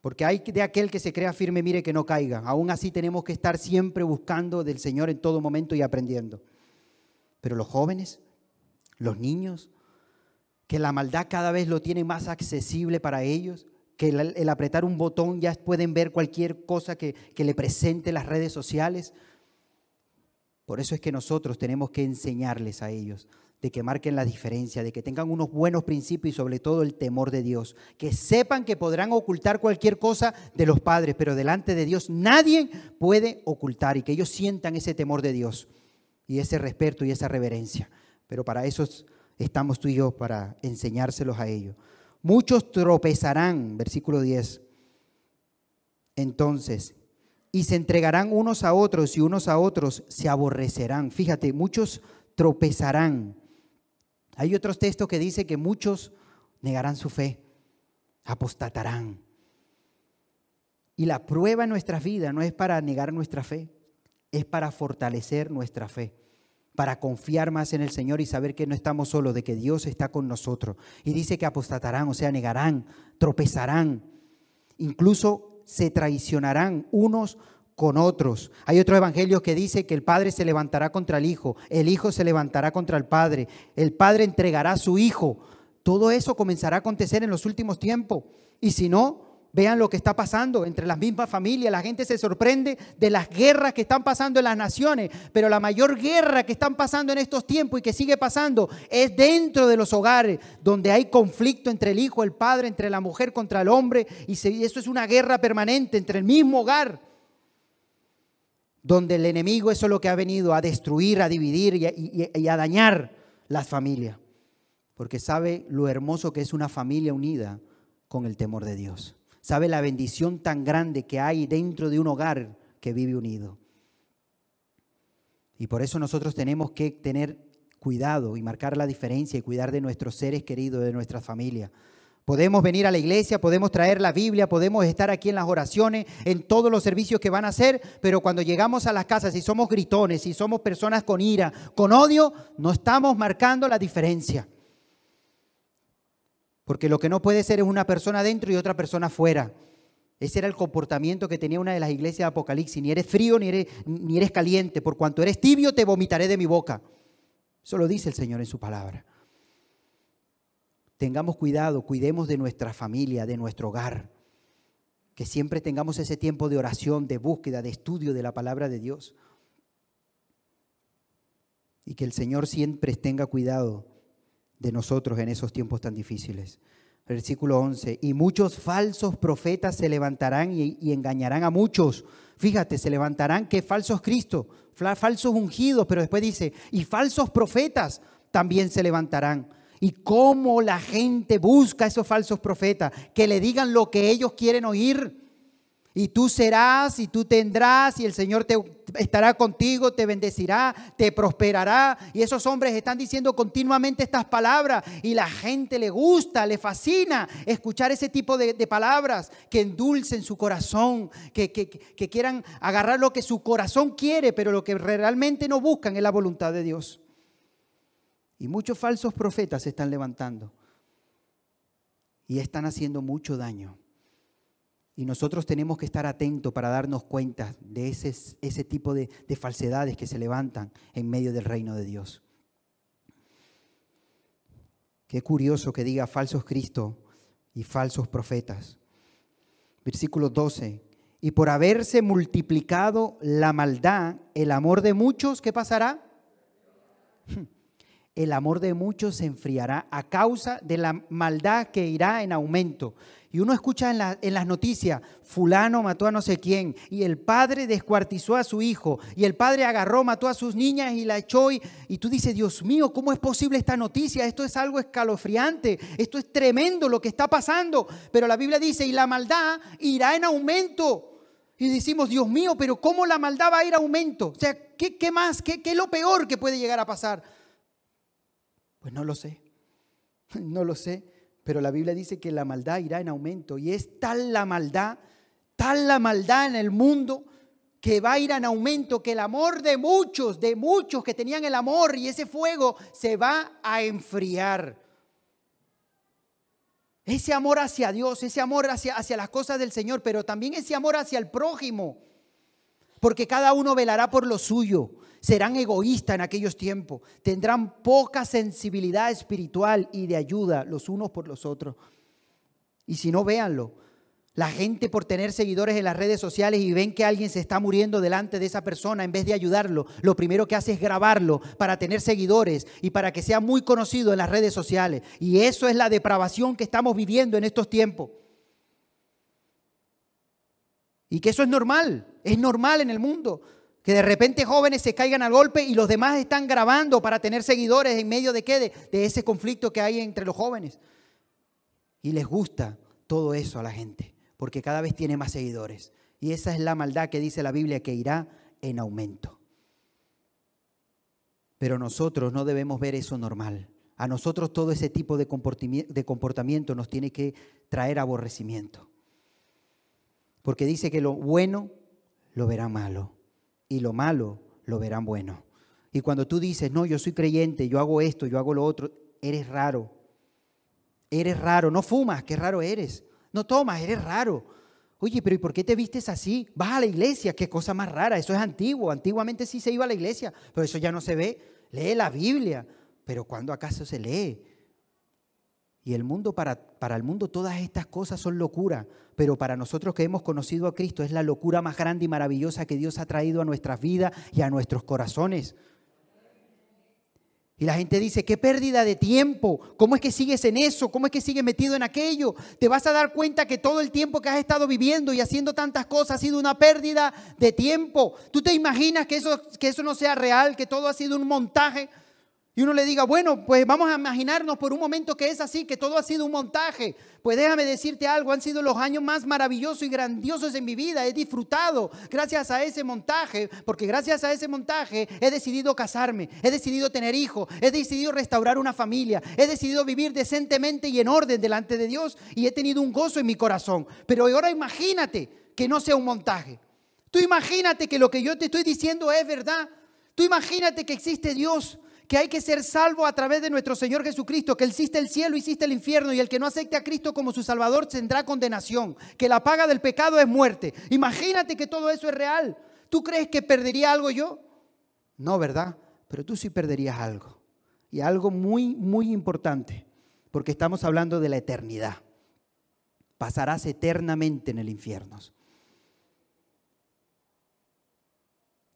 porque hay de aquel que se crea firme, mire que no caiga. Aún así tenemos que estar siempre buscando del Señor en todo momento y aprendiendo. Pero los jóvenes, los niños, que la maldad cada vez lo tiene más accesible para ellos, que el, apretar un botón ya pueden ver cualquier cosa que, que le presente las redes sociales. Por eso es que nosotros tenemos que enseñarles a ellos de que marquen la diferencia, de que tengan unos buenos principios y sobre todo el temor de Dios. Que sepan que podrán ocultar cualquier cosa de los padres, pero delante de Dios nadie puede ocultar y que ellos sientan ese temor de Dios y ese respeto y esa reverencia. Pero para eso estamos tú y yo, para enseñárselos a ellos. Muchos tropezarán, versículo 10. Entonces, y se entregarán unos a otros y unos a otros se aborrecerán. Fíjate, muchos tropezarán. Hay otros textos que dice que muchos negarán su fe, apostatarán. Y la prueba en nuestra vida no es para negar nuestra fe, es para fortalecer nuestra fe, para confiar más en el Señor y saber que no estamos solos, de que Dios está con nosotros. Y dice que apostatarán, o sea, negarán, tropezarán, incluso se traicionarán unos con otros. Hay otro evangelio que dice que el Padre se levantará contra el Hijo, el Hijo se levantará contra el Padre, el Padre entregará a su Hijo. Todo eso comenzará a acontecer en los últimos tiempos. Y si no, vean lo que está pasando entre las mismas familias. La gente se sorprende de las guerras que están pasando en las naciones, pero la mayor guerra que están pasando en estos tiempos y que sigue pasando es dentro de los hogares, donde hay conflicto entre el hijo, el padre, entre la mujer contra el hombre, y eso es una guerra permanente entre el mismo hogar. Donde el enemigo es lo que ha venido a destruir, a dividir y a, dañar las familias, porque sabe lo hermoso que es una familia unida con el temor de Dios. Sabe la bendición tan grande que hay dentro de un hogar que vive unido. Y por eso nosotros tenemos que tener cuidado y marcar la diferencia y cuidar de nuestros seres queridos, de nuestra familia. Podemos venir a la iglesia, podemos traer la Biblia, podemos estar aquí en las oraciones, en todos los servicios que van a hacer, pero cuando llegamos a las casas, si somos gritones, si somos personas con ira, con odio, no estamos marcando la diferencia. Porque lo que no puede ser es una persona dentro y otra persona fuera. Ese era el comportamiento que tenía una de las iglesias de Apocalipsis. Ni eres frío ni eres, ni eres caliente. Por cuanto eres tibio, te vomitaré de mi boca. Eso lo dice el Señor en su palabra tengamos cuidado, cuidemos de nuestra familia, de nuestro hogar. Que siempre tengamos ese tiempo de oración, de búsqueda, de estudio de la palabra de Dios. Y que el Señor siempre tenga cuidado de nosotros en esos tiempos tan difíciles. Versículo 11, y muchos falsos profetas se levantarán y, engañarán a muchos. Fíjate, se levantarán que falsos Cristo, falsos ungidos, pero después dice, y falsos profetas también se levantarán y cómo la gente busca a esos falsos profetas, que le digan lo que ellos quieren oír. Y tú serás y tú tendrás y el Señor te estará contigo, te bendecirá, te prosperará. Y esos hombres están diciendo continuamente estas palabras y la gente le gusta, le fascina escuchar ese tipo de, palabras que endulcen su corazón, que, que quieran agarrar lo que su corazón quiere, pero lo que realmente no buscan es la voluntad de Dios. Y muchos falsos profetas se están levantando y están haciendo mucho daño. Y nosotros tenemos que estar atentos para darnos cuenta de ese, ese tipo de, de falsedades que se levantan en medio del reino de Dios. Qué curioso que diga falsos Cristo y falsos profetas. Versículo 12. Y por haberse multiplicado la maldad, el amor de muchos, ¿qué pasará? El amor de muchos se enfriará a causa de la maldad que irá en aumento. Y uno escucha en, las noticias, fulano mató a no sé quién, y el padre descuartizó a su hijo, y el padre agarró, mató a sus niñas y la echó. Y, y tú dices, Dios mío, ¿cómo es posible esta noticia? Esto es algo escalofriante, esto es tremendo lo que está pasando. Pero la Biblia dice, y la maldad irá en aumento. Y decimos, Dios mío, pero ¿cómo la maldad va a ir aumento? O sea, ¿qué, más? ¿Qué, ¿Qué es lo peor que puede llegar a pasar? Pues no lo sé, no lo sé, pero la Biblia dice que la maldad irá en aumento y es tal la maldad, tal la maldad en el mundo que va a ir en aumento, que el amor de muchos, de muchos que tenían el amor y ese fuego se va a enfriar. Ese amor hacia Dios, ese amor hacia, hacia las cosas del Señor, pero también ese amor hacia el prójimo, porque cada uno velará por lo suyo serán egoístas en aquellos tiempos, tendrán poca sensibilidad espiritual y de ayuda los unos por los otros. Y si no, véanlo. La gente por tener seguidores en las redes sociales y ven que alguien se está muriendo delante de esa persona, en vez de ayudarlo, lo primero que hace es grabarlo para tener seguidores y para que sea muy conocido en las redes sociales. Y eso es la depravación que estamos viviendo en estos tiempos. Y que eso es normal, es normal en el mundo. Que de repente jóvenes se caigan al golpe y los demás están grabando para tener seguidores en medio de qué? De, ese conflicto que hay entre los jóvenes. Y les gusta todo eso a la gente, porque cada vez tiene más seguidores. Y esa es la maldad que dice la Biblia que irá en aumento. Pero nosotros no debemos ver eso normal. A nosotros todo ese tipo de comportamiento nos tiene que traer aborrecimiento. Porque dice que lo bueno lo verá malo y lo malo lo verán bueno. Y cuando tú dices, no, yo soy creyente, yo hago esto, yo hago lo otro, eres raro. Eres raro, no fumas, qué raro eres. No tomas, eres raro. Oye, pero ¿y por qué te vistes así? Vas a la iglesia, qué cosa más rara, eso es antiguo. Antiguamente sí se iba a la iglesia, pero eso ya no se ve. Lee la Biblia, pero ¿cuándo acaso se lee? Y el mundo, para, para el mundo todas estas cosas son locura, pero para nosotros que hemos conocido a Cristo es la locura más grande y maravillosa que Dios ha traído a nuestras vidas y a nuestros corazones. Y la gente dice, qué pérdida de tiempo. ¿Cómo es que sigues en eso? ¿Cómo es que sigues metido en aquello? Te vas a dar cuenta que todo el tiempo que has estado viviendo y haciendo tantas cosas ha sido una pérdida de tiempo. ¿Tú te imaginas que eso, que eso no sea real, que todo ha sido un montaje? Y uno le diga, bueno, pues vamos a imaginarnos por un momento que es así, que todo ha sido un montaje. Pues déjame decirte algo, han sido los años más maravillosos y grandiosos en mi vida. He disfrutado gracias a ese montaje, porque gracias a ese montaje he decidido casarme, he decidido tener hijos, he decidido restaurar una familia, he decidido vivir decentemente y en orden delante de Dios y he tenido un gozo en mi corazón. Pero ahora imagínate que no sea un montaje. Tú imagínate que lo que yo te estoy diciendo es verdad. Tú imagínate que existe Dios que hay que ser salvo a través de nuestro Señor Jesucristo, que existe el cielo y existe el infierno, y el que no acepte a Cristo como su Salvador tendrá condenación, que la paga del pecado es muerte. Imagínate que todo eso es real. ¿Tú crees que perdería algo yo? No, ¿verdad? Pero tú sí perderías algo. Y algo muy, muy importante, porque estamos hablando de la eternidad. Pasarás eternamente en el infierno.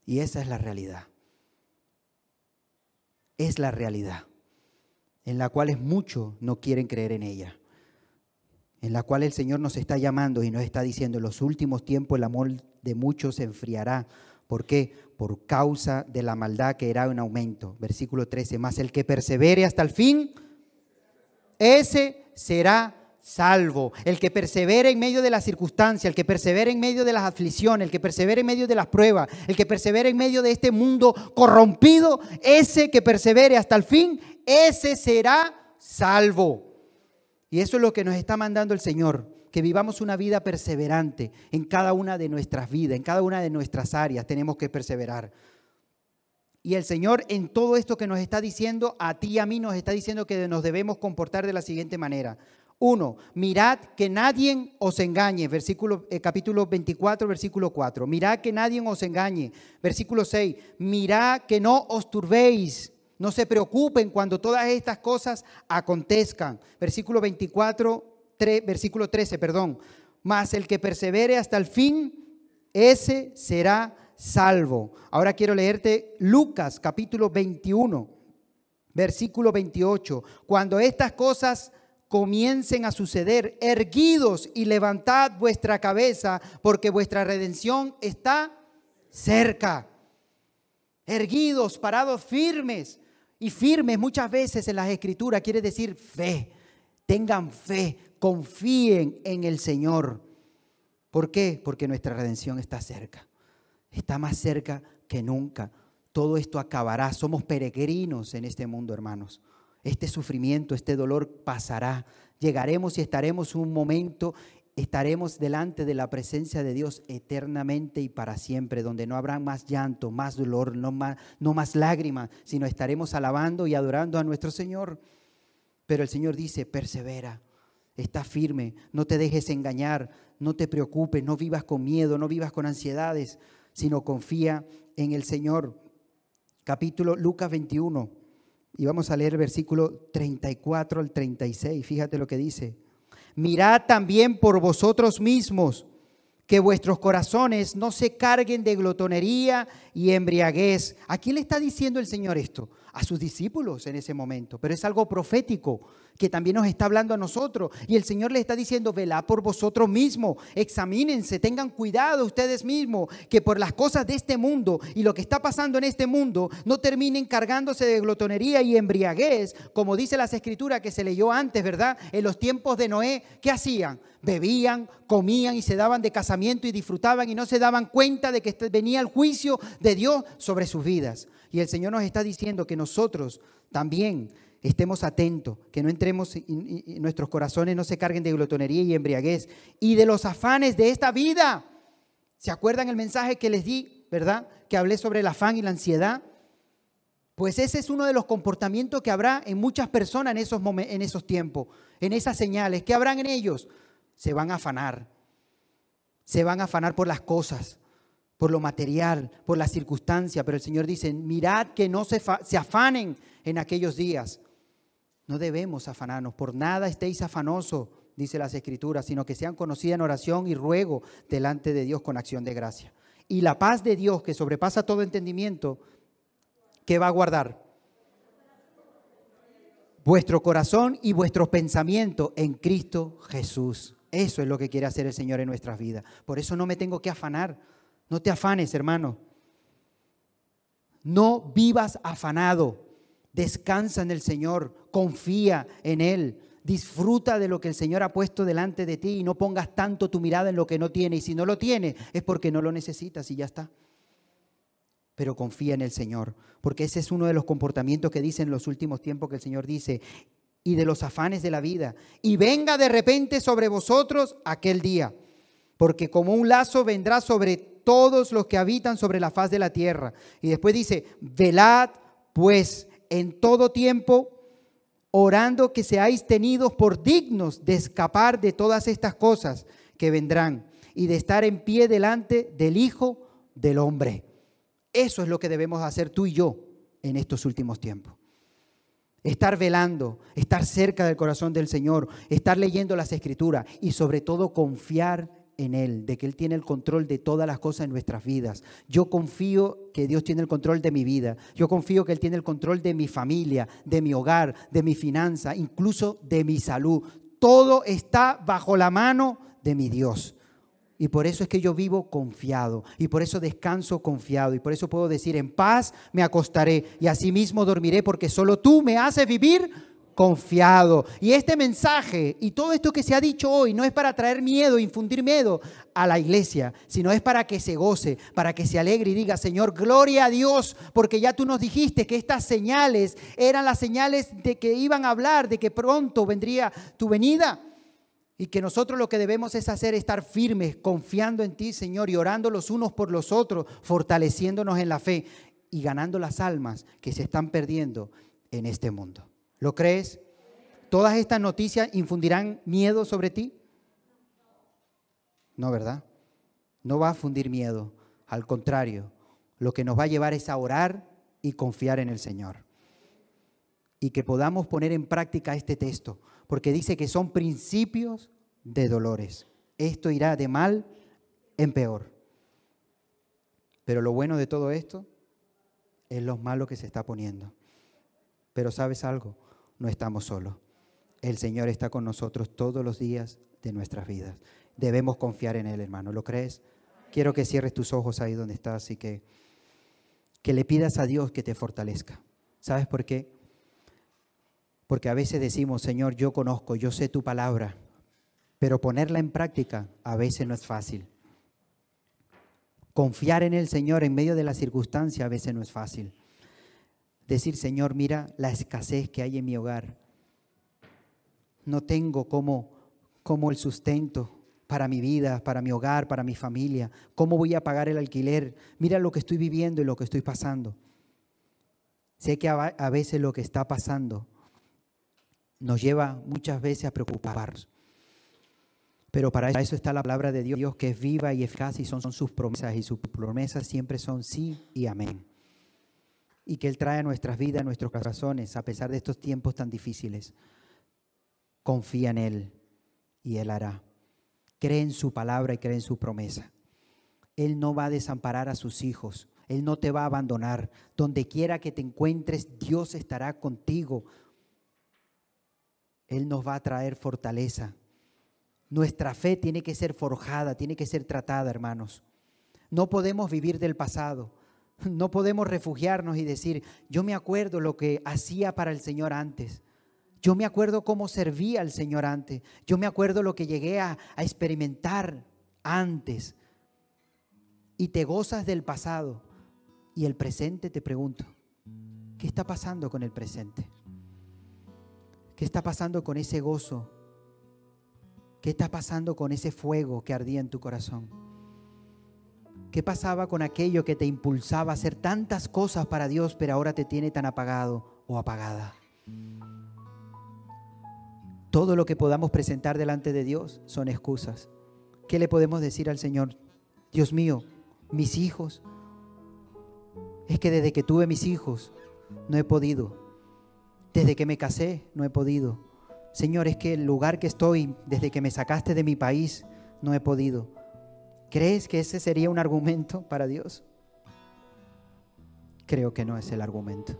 Y esa es la realidad es la realidad, en la cual muchos no quieren creer en ella, en la cual el Señor nos está llamando y nos está diciendo, en los últimos tiempos el amor de muchos se enfriará. ¿Por qué? Por causa de la maldad que era en aumento. Versículo 13, más el que persevere hasta el fin, ese será salvo. El que persevera en medio de la circunstancia, el que persevera en medio de las aflicciones, el que persevera en medio de las pruebas, el que persevera en medio de este mundo corrompido, ese que persevere hasta el fin, ese será salvo. Y eso es lo que nos está mandando el Señor, que vivamos una vida perseverante en cada una de nuestras vidas, en cada una de nuestras áreas tenemos que perseverar. Y el Señor en todo esto que nos está diciendo, a ti y a mí nos está diciendo que nos debemos comportar de la siguiente manera. Uno, mirad que nadie os engañe, versículo, eh, capítulo 24, versículo 4. Mirad que nadie os engañe. Versículo 6, mirad que no os turbéis, no se preocupen cuando todas estas cosas acontezcan. Versículo 24, versículo 13, perdón. Mas el que persevere hasta el fin, ese será salvo. Ahora quiero leerte Lucas capítulo 21, versículo 28. Cuando estas cosas comiencen a suceder. Erguidos y levantad vuestra cabeza, porque vuestra redención está cerca. Erguidos, parados firmes. Y firmes muchas veces en las escrituras quiere decir fe. Tengan fe, confíen en el Señor. ¿Por qué? Porque nuestra redención está cerca. Está más cerca que nunca. Todo esto acabará. Somos peregrinos en este mundo, hermanos. Este sufrimiento, este dolor pasará. Llegaremos y estaremos un momento, estaremos delante de la presencia de Dios eternamente y para siempre, donde no habrá más llanto, más dolor, no más, no lágrimas, sino estaremos alabando y adorando a nuestro Señor. Pero el Señor dice, persevera, está firme, no te dejes engañar, no te preocupes, no vivas con miedo, no vivas con ansiedades, sino confía en el Señor. Capítulo Lucas 21 y vamos a leer versículo 34 al 36. Fíjate lo que dice. Mirad también por vosotros mismos que vuestros corazones no se carguen de glotonería y embriaguez. ¿A quién le está diciendo el Señor esto? A sus discípulos en ese momento, pero es algo profético que también nos está hablando a nosotros. Y el Señor le está diciendo, velá por vosotros mismos, examínense, tengan cuidado ustedes mismos, que por las cosas de este mundo y lo que está pasando en este mundo, no terminen cargándose de glotonería y embriaguez, como dice las escrituras que se leyó antes, ¿verdad? En los tiempos de Noé, ¿qué hacían? Bebían, comían y se daban de casamiento y disfrutaban y no se daban cuenta de que venía el juicio de Dios sobre sus vidas. Y el Señor nos está diciendo que nosotros también estemos atentos, que no entremos y, nuestros corazones no se carguen de glotonería y embriaguez y de los afanes de esta vida. ¿Se acuerdan el mensaje que les di, verdad? Que hablé sobre el afán y la ansiedad. Pues ese es uno de los comportamientos que habrá en muchas personas en esos, en esos tiempos, en esas señales. ¿Qué habrán en ellos? Se van a afanar. Se van a afanar por las cosas, por lo material, por la circunstancia. Pero el Señor dice, mirad que no se, afanen en aquellos días. No debemos afanarnos, por nada estéis afanosos, dice las Escrituras, sino que sean conocidas en oración y ruego delante de Dios con acción de gracia. Y la paz de Dios, que sobrepasa todo entendimiento, ¿qué va a guardar? vuestro corazón y vuestros pensamientos en Cristo Jesús. Eso es lo que quiere hacer el Señor en nuestras vidas. Por eso no me tengo que afanar. No te afanes, hermano. No vivas afanado. Descansa en el Señor. Confía en Él. Disfruta de lo que el Señor ha puesto delante de ti y no pongas tanto tu mirada en lo que no tiene. Y si no lo tiene, es porque no lo necesitas y ya está. Pero confía en el Señor, porque ese es uno de los comportamientos que dice en los últimos tiempos que el Señor dice, y de los afanes de la vida. Y venga de repente sobre vosotros aquel día, porque como un lazo vendrá sobre todos los que habitan sobre la faz de la tierra. Y después dice, velad pues en todo tiempo orando que seáis tenidos por dignos de escapar de todas estas cosas que vendrán y de estar en pie delante del Hijo del Hombre. Eso es lo que debemos hacer tú y yo en estos últimos tiempos. Estar velando, estar cerca del corazón del Señor, estar leyendo las escrituras y sobre todo confiar en Él, de que Él tiene el control de todas las cosas en nuestras vidas. Yo confío que Dios tiene el control de mi vida. Yo confío que Él tiene el control de mi familia, de mi hogar, de mi finanza, incluso de mi salud. Todo está bajo la mano de mi Dios. Y por eso es que yo vivo confiado. Y por eso descanso confiado. Y por eso puedo decir, en paz me acostaré y asimismo dormiré porque solo tú me haces vivir confiado. Y este mensaje y todo esto que se ha dicho hoy no es para traer miedo, infundir miedo a la iglesia, sino es para que se goce, para que se alegre y diga, Señor, gloria a Dios, porque ya tú nos dijiste que estas señales eran las señales de que iban a hablar, de que pronto vendría tu venida. Y que nosotros lo que debemos es hacer, estar firmes, confiando en ti, Señor, y orando los unos por los otros, fortaleciéndonos en la fe y ganando las almas que se están perdiendo en este mundo. ¿Lo crees? ¿Todas estas noticias infundirán miedo sobre ti? No, ¿verdad? No va a fundir miedo. Al contrario, lo que nos va a llevar es a orar y confiar en el Señor. Y que podamos poner en práctica este texto, porque dice que son principios de dolores. Esto irá de mal en peor. Pero lo bueno de todo esto es lo malo que se está poniendo. Pero sabes algo, no estamos solos. El Señor está con nosotros todos los días de nuestras vidas. Debemos confiar en Él, hermano. ¿Lo crees? Quiero que cierres tus ojos ahí donde estás y que, que le pidas a Dios que te fortalezca. ¿Sabes por qué? Porque a veces decimos, Señor, yo conozco, yo sé tu palabra, pero ponerla en práctica a veces no es fácil. Confiar en el Señor en medio de la circunstancia a veces no es fácil. Decir, Señor, mira la escasez que hay en mi hogar. No tengo como, como el sustento para mi vida, para mi hogar, para mi familia. ¿Cómo voy a pagar el alquiler? Mira lo que estoy viviendo y lo que estoy pasando. Sé que a veces lo que está pasando nos lleva muchas veces a preocuparnos. Pero para eso está la palabra de Dios que es viva y eficaz y son, son sus promesas y sus promesas siempre son sí y amén y que Él trae a nuestras vidas, a nuestros corazones, a pesar de estos tiempos tan difíciles. Confía en Él y Él hará. Cree en su palabra y cree en su promesa. Él no va a desamparar a sus hijos. Él no te va a abandonar. Donde quiera que te encuentres, Dios estará contigo. Él nos va a traer fortaleza. Nuestra fe tiene que ser forjada, tiene que ser tratada, hermanos. No podemos vivir del pasado. No podemos refugiarnos y decir, yo me acuerdo lo que hacía para el Señor antes. Yo me acuerdo cómo servía al Señor antes. Yo me acuerdo lo que llegué a, a experimentar antes. Y te gozas del pasado. Y el presente te pregunto, ¿qué está pasando con el presente? ¿Qué está pasando con ese gozo? ¿Qué está pasando con ese fuego que ardía en tu corazón? ¿Qué pasaba con aquello que te impulsaba a hacer tantas cosas para Dios, pero ahora te tiene tan apagado o apagada? Todo lo que podamos presentar delante de Dios son excusas. ¿Qué le podemos decir al Señor? Dios mío, mis hijos. Es que desde que tuve mis hijos no he podido. Desde que me casé no he podido. Señor, es que el lugar que estoy, desde que me sacaste de mi país, no he podido. ¿Crees que ese sería un argumento para Dios? Creo que no es el argumento.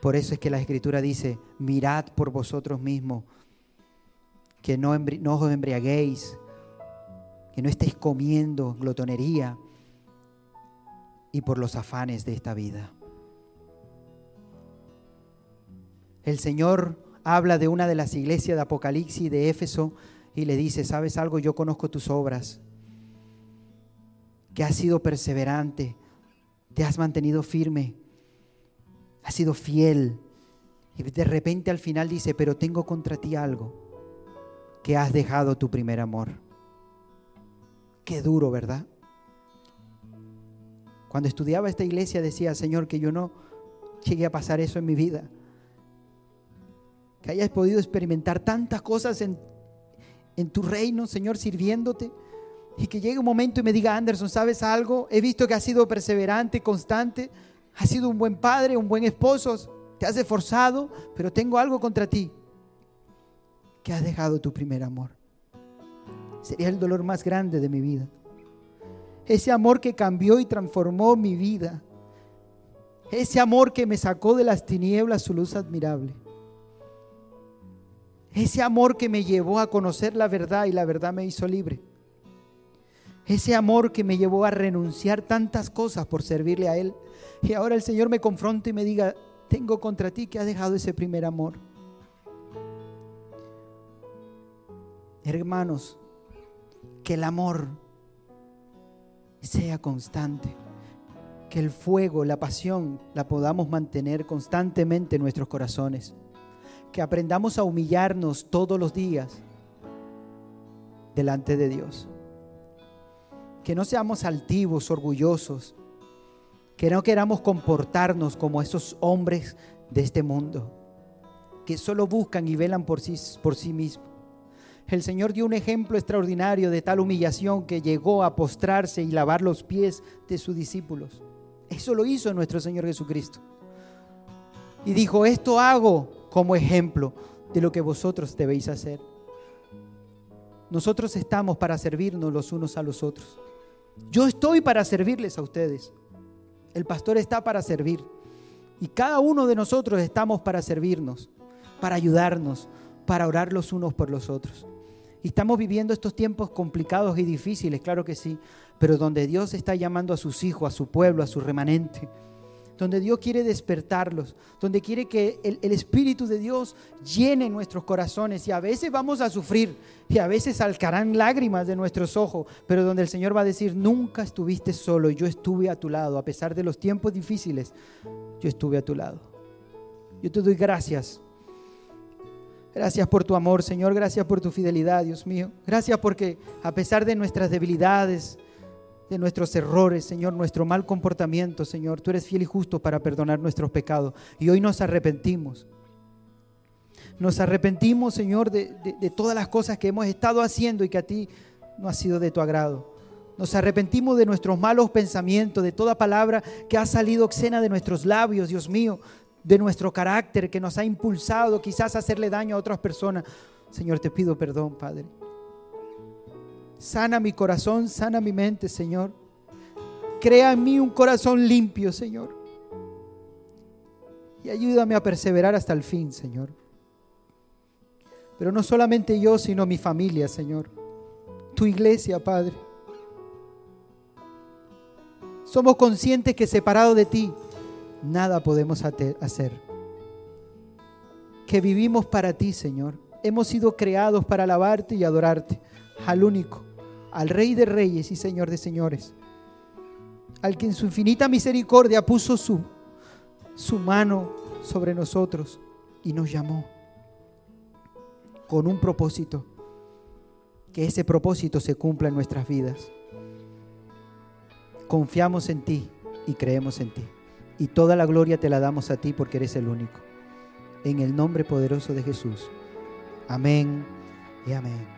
Por eso es que la escritura dice, mirad por vosotros mismos, que no, os embriaguéis, que no estéis comiendo glotonería y por los afanes de esta vida. El Señor habla de una de las iglesias de Apocalipsis de Éfeso y le dice, ¿sabes algo? Yo conozco tus obras, que has sido perseverante, te has mantenido firme, has sido fiel. Y de repente al final dice, pero tengo contra ti algo, que has dejado tu primer amor. Qué duro, ¿verdad? Cuando estudiaba esta iglesia decía, Señor, que yo no llegué a pasar eso en mi vida. Que hayas podido experimentar tantas cosas en, en tu reino, Señor, sirviéndote. Y que llegue un momento y me diga, Anderson, ¿sabes algo? He visto que has sido perseverante, constante, has sido un buen padre, un buen esposo, te has esforzado, pero tengo algo contra ti, que has dejado tu primer amor. Sería el dolor más grande de mi vida. Ese amor que cambió y transformó mi vida. Ese amor que me sacó de las tinieblas su luz admirable. Ese amor que me llevó a conocer la verdad y la verdad me hizo libre. Ese amor que me llevó a renunciar tantas cosas por servirle a Él. Y ahora el Señor me confronta y me diga, tengo contra ti que has dejado ese primer amor. Hermanos, que el amor sea constante. Que el fuego, la pasión, la podamos mantener constantemente en nuestros corazones. Que aprendamos a humillarnos todos los días delante de Dios que no seamos altivos, orgullosos, que no queramos comportarnos como esos hombres de este mundo, que solo buscan y velan por sí, por sí mismos. El Señor dio un ejemplo extraordinario de tal humillación que llegó a postrarse y lavar los pies de sus discípulos. Eso lo hizo nuestro Señor Jesucristo. Y dijo, esto hago como ejemplo de lo que vosotros debéis hacer. Nosotros estamos para servirnos los unos a los otros. Yo estoy para servirles a ustedes. El pastor está para servir. Y cada uno de nosotros estamos para servirnos, para ayudarnos, para orar los unos por los otros. Y estamos viviendo estos tiempos complicados y difíciles, claro que sí, pero donde Dios está llamando a sus hijos, a su pueblo, a su remanente donde Dios quiere despertarlos, donde quiere que el, Espíritu de Dios llene nuestros corazones. Y a veces vamos a sufrir y a veces salcarán lágrimas de nuestros ojos, pero donde el Señor va a decir, nunca estuviste solo, yo estuve a tu lado, a pesar de los tiempos difíciles, yo estuve a tu lado. Yo te doy gracias. Gracias por tu amor, Señor. Gracias por tu fidelidad, Dios mío. Gracias porque a pesar de nuestras debilidades, de nuestros errores, Señor, nuestro mal comportamiento, Señor. Tú eres fiel y justo para perdonar nuestros pecados. Y hoy nos arrepentimos. Nos arrepentimos, Señor, de, todas las cosas que hemos estado haciendo y que a ti no ha sido de tu agrado. Nos arrepentimos de nuestros malos pensamientos, de toda palabra que ha salido obscena de nuestros labios, Dios mío, de nuestro carácter que nos ha impulsado quizás a hacerle daño a otras personas. Señor, te pido perdón, Padre. Sana mi corazón, sana mi mente, Señor. Crea en mí un corazón limpio, Señor. Y ayúdame a perseverar hasta el fin, Señor. Pero no solamente yo, sino mi familia, Señor. Tu iglesia, Padre. Somos conscientes que separado de ti, nada podemos hacer. Que vivimos para ti, Señor. Hemos sido creados para alabarte y adorarte al único al Rey de Reyes y Señor de Señores, al que en su infinita misericordia puso su, su mano sobre nosotros y nos llamó con un propósito, que ese propósito se cumpla en nuestras vidas. Confiamos en ti y creemos en ti. Y toda la gloria te la damos a ti porque eres el único. En el nombre poderoso de Jesús. Amén y amén.